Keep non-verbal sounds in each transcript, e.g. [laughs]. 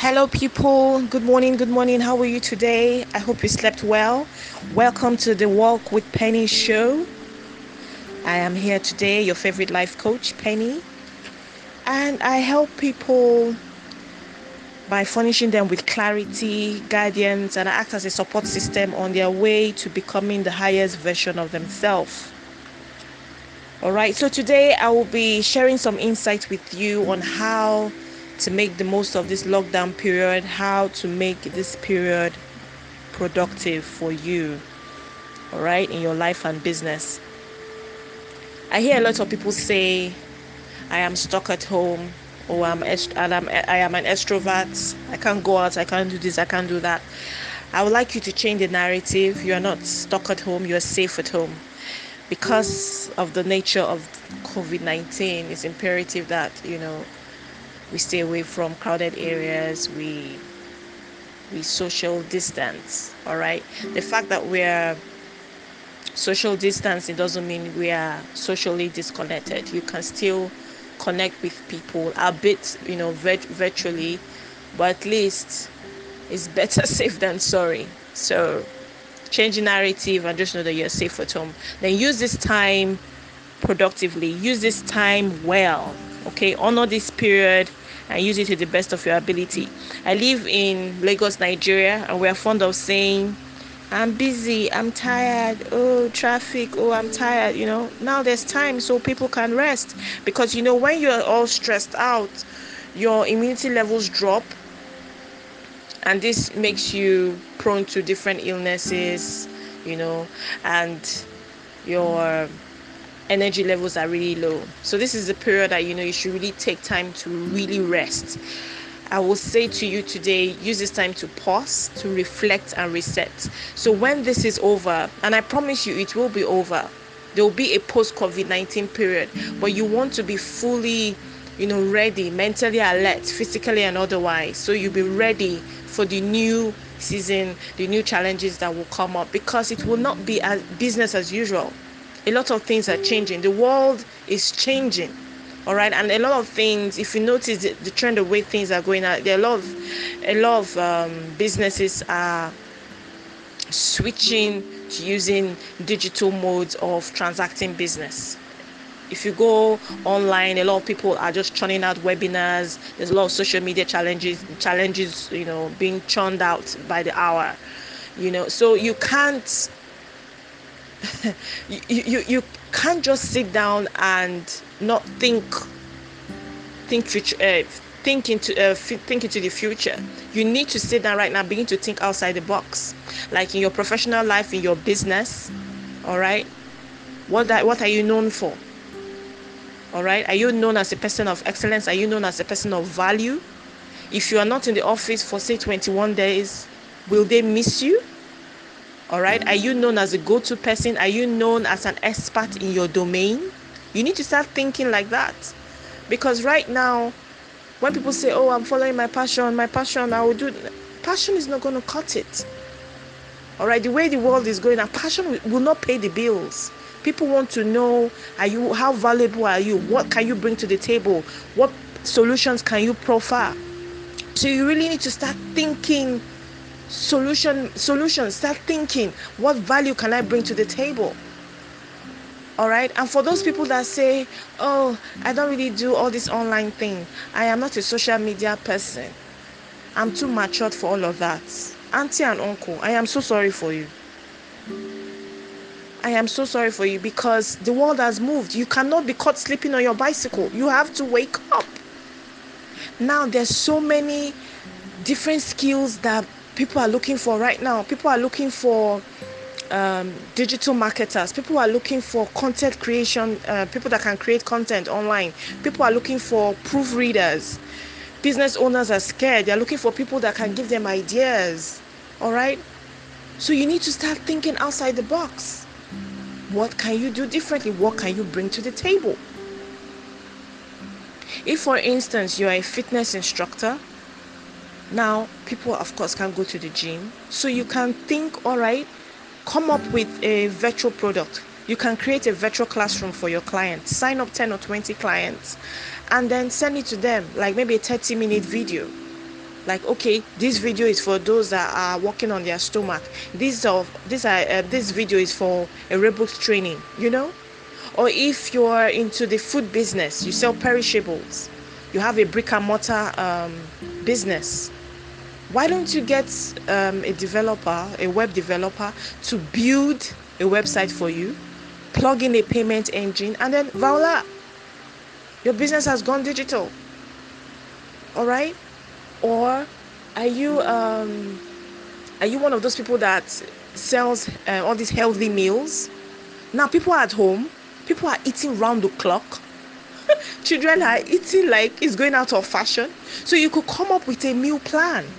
Hello, people. Good morning. Good morning. How are you today? I hope you slept well. Welcome to the Walk with Penny show. I am here today, your favorite life coach, Penny, and I help people by furnishing them with clarity, guidance, and I act as a support system on their way to becoming the highest version of themselves. All right, so today I will be sharing some insights with you on how to make the most of this lockdown period, how to make this period productive for you, all right, in your life and business. I hear a lot of people say, I am stuck at home, or I'm, I'm I am an extrovert. I can't go out. I can't do this. I can't do that. I would like you to change the narrative. You are not stuck at home. You are safe at home because of the nature of COVID 19, it's imperative that, you know, we stay away from crowded areas, we we social distance, all right? The fact that we're social distancing doesn't mean we are socially disconnected. You can still connect with people a bit, you know, virtually, but at least it's better [laughs] safe than sorry. So change the narrative and just know that you're safe at home. Then use this time productively, use this time well. Okay, honor this period and use it to the best of your ability. I live in Lagos, Nigeria, and we're fond of saying, I'm busy, I'm tired, oh, traffic, oh, I'm tired. You know, now there's time so people can rest because you know, when you're all stressed out, your immunity levels drop and this makes you prone to different illnesses you know and your energy levels are really low so this is the period that you know you should really take time to really rest I will say to you today use this time to pause, to reflect and reset. So, when this is over, and I promise you it will be over, there will be a post COVID 19 period, but you want to be fully, you know, ready, mentally alert, physically and otherwise. So, you'll be ready for the new season, the new challenges that will come up because it will not be as business as usual. A lot of things are changing. The world is changing. All right, and a lot of things. If you notice the, the trend of way things are going, out, there are a lot of a lot of um, businesses are switching to using digital modes of transacting business if you go online a lot of people are just churning out webinars there's a lot of social media challenges challenges you know being churned out by the hour you know so you can't [laughs] you, you you can't just sit down and not think think future uh, think into uh, think into the future you need to sit down right now begin to think outside the box like in your professional life in your business all right what that what are you known for all right. Are you known as a person of excellence? Are you known as a person of value? If you are not in the office for, say, 21 days, will they miss you? All right. Are you known as a go to person? Are you known as an expert in your domain? You need to start thinking like that. Because right now, when people say, Oh, I'm following my passion, my passion, I will do, passion is not going to cut it. All right. The way the world is going, a passion will not pay the bills. People want to know are you how valuable are you? What can you bring to the table? What solutions can you proffer? So you really need to start thinking solution solutions. Start thinking what value can I bring to the table? all right and for those people that say oh i don't really do all this online thing i am not a social media person i'm too matured for all of that auntie and uncle i am so sorry for you I am so sorry for you because the world has moved. You cannot be caught sleeping on your bicycle. You have to wake up. Now there's so many different skills that people are looking for right now. People are looking for um, digital marketers. People are looking for content creation. Uh, people that can create content online. People are looking for proofreaders. Business owners are scared. They're looking for people that can give them ideas. All right. So you need to start thinking outside the box. What can you do differently? What can you bring to the table? If, for instance, you are a fitness instructor, now people, of course, can go to the gym. So you can think, all right, come up with a virtual product. You can create a virtual classroom for your clients, sign up 10 or 20 clients, and then send it to them, like maybe a 30 minute video. Like okay this video is for those that are working on their stomach. This of this are uh, this video is for aerobics training you know? Or if you're into the food business you sell perishables. You have a brick and mortar um, business why don't you get um, a developer a web developer to build a website for you plug in a payment engine and then voila your business has gone digital. All right? Or are you um are you one of those people that sells uh, all these healthy meals? Now people are at home. People are eating round the clock. [laughs] Children are eating like it's going out of fashion. So you could come up with a meal plan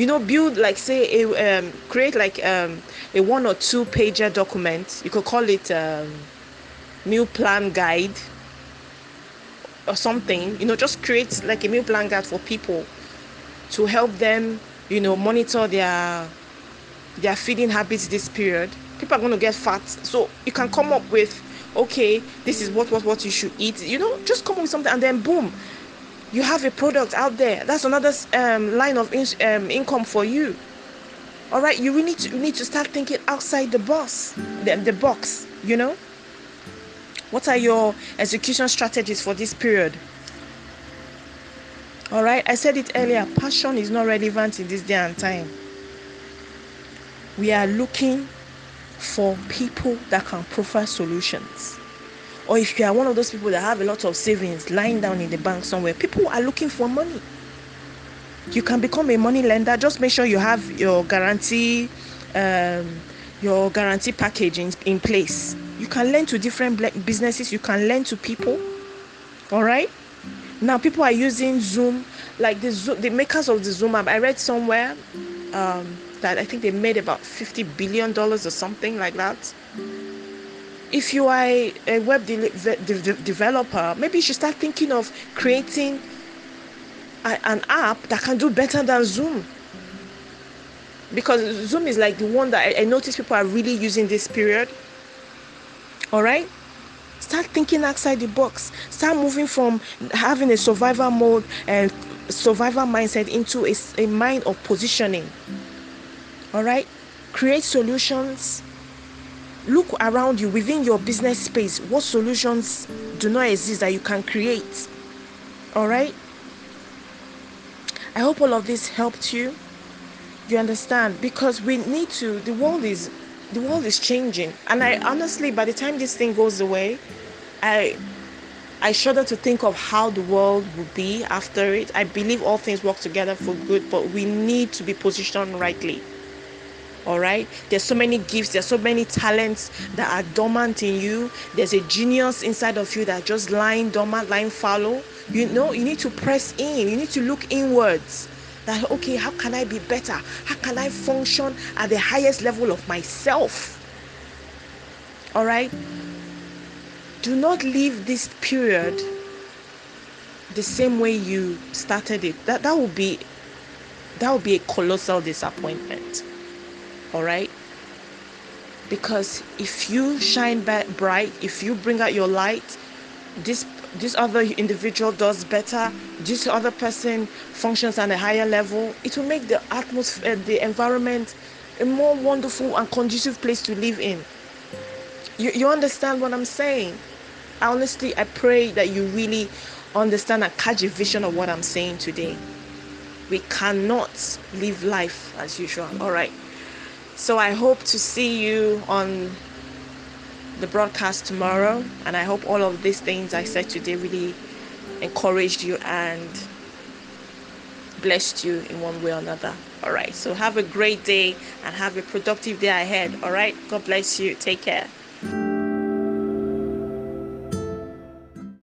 you know build like say a um, create like um, a one or two pager document. You could call it um, meal plan guide or something. You know just create like a meal plan guide for people to help them you know monitor their their feeding habits this period. People are going to get fat. So you can come up with okay this is what what what you should eat. You know just come up with something and then boom you have a product out there. That's another um, line of in, um, income for you. All right you really need to, you need to start thinking outside the box the, the box you know? What are your execution strategies for this period? All right i said it earlier passion is not relevant in this day and time. We are looking for people that can provide solutions or if you are one of those people that have a lot of savings lying down in the bank somewhere, people are looking for money. You can become a money lender. Just make sure you have your guarantee, um, your guarantee package in, in place. You can lend to different businesses. You can lend to people. All right. Now people are using Zoom, like the the makers of the Zoom app. I read somewhere um, that I think they made about fifty billion dollars or something like that if you are a, web de- de- developer, maybe you should start thinking of creating a, an app that can do better than Zoom. Because Zoom is like the one that I, I notice people are really using this period. All right? Start thinking outside the box. Start moving from having a survival mode and survival mindset into a, a mind of positioning. All right? Create solutions look around you within your business space what solutions do not exist that you can create? All right? I hope all of this helped you. You understand? Because we need to the world is the world is changing. And i honestly by the time this thing goes away i i shudder to think of how the world will be after it. I believe all things work together for good but we need to be positioned rightly all right? There's so many gifts there's so many talents that are dormant in you. There's a genius inside of you that just lying dormant lying fallow. You know you need to press in. You need to look inwards. That okay how can i be better? How can i function at the highest level of myself? All right? Do not leave this period the same way you started it. That that would be that would be a colossal disappointment all right? Because if you shine bright if you bring out your light this this other individual does better this other person functions on a higher level it will make the atmosphere uh, the environment a more wonderful and conducive place to live in. You, you understand what i'm saying? Honestly i pray that you really understand and catch a vision of what i'm saying today. We cannot live life as usual all right so I hope to see you on the broadcast tomorrow. And I hope all of these things I said today really encouraged you and blessed you in one way or another. All right. So have a great day and have a productive day ahead. All right. God bless you. Take care.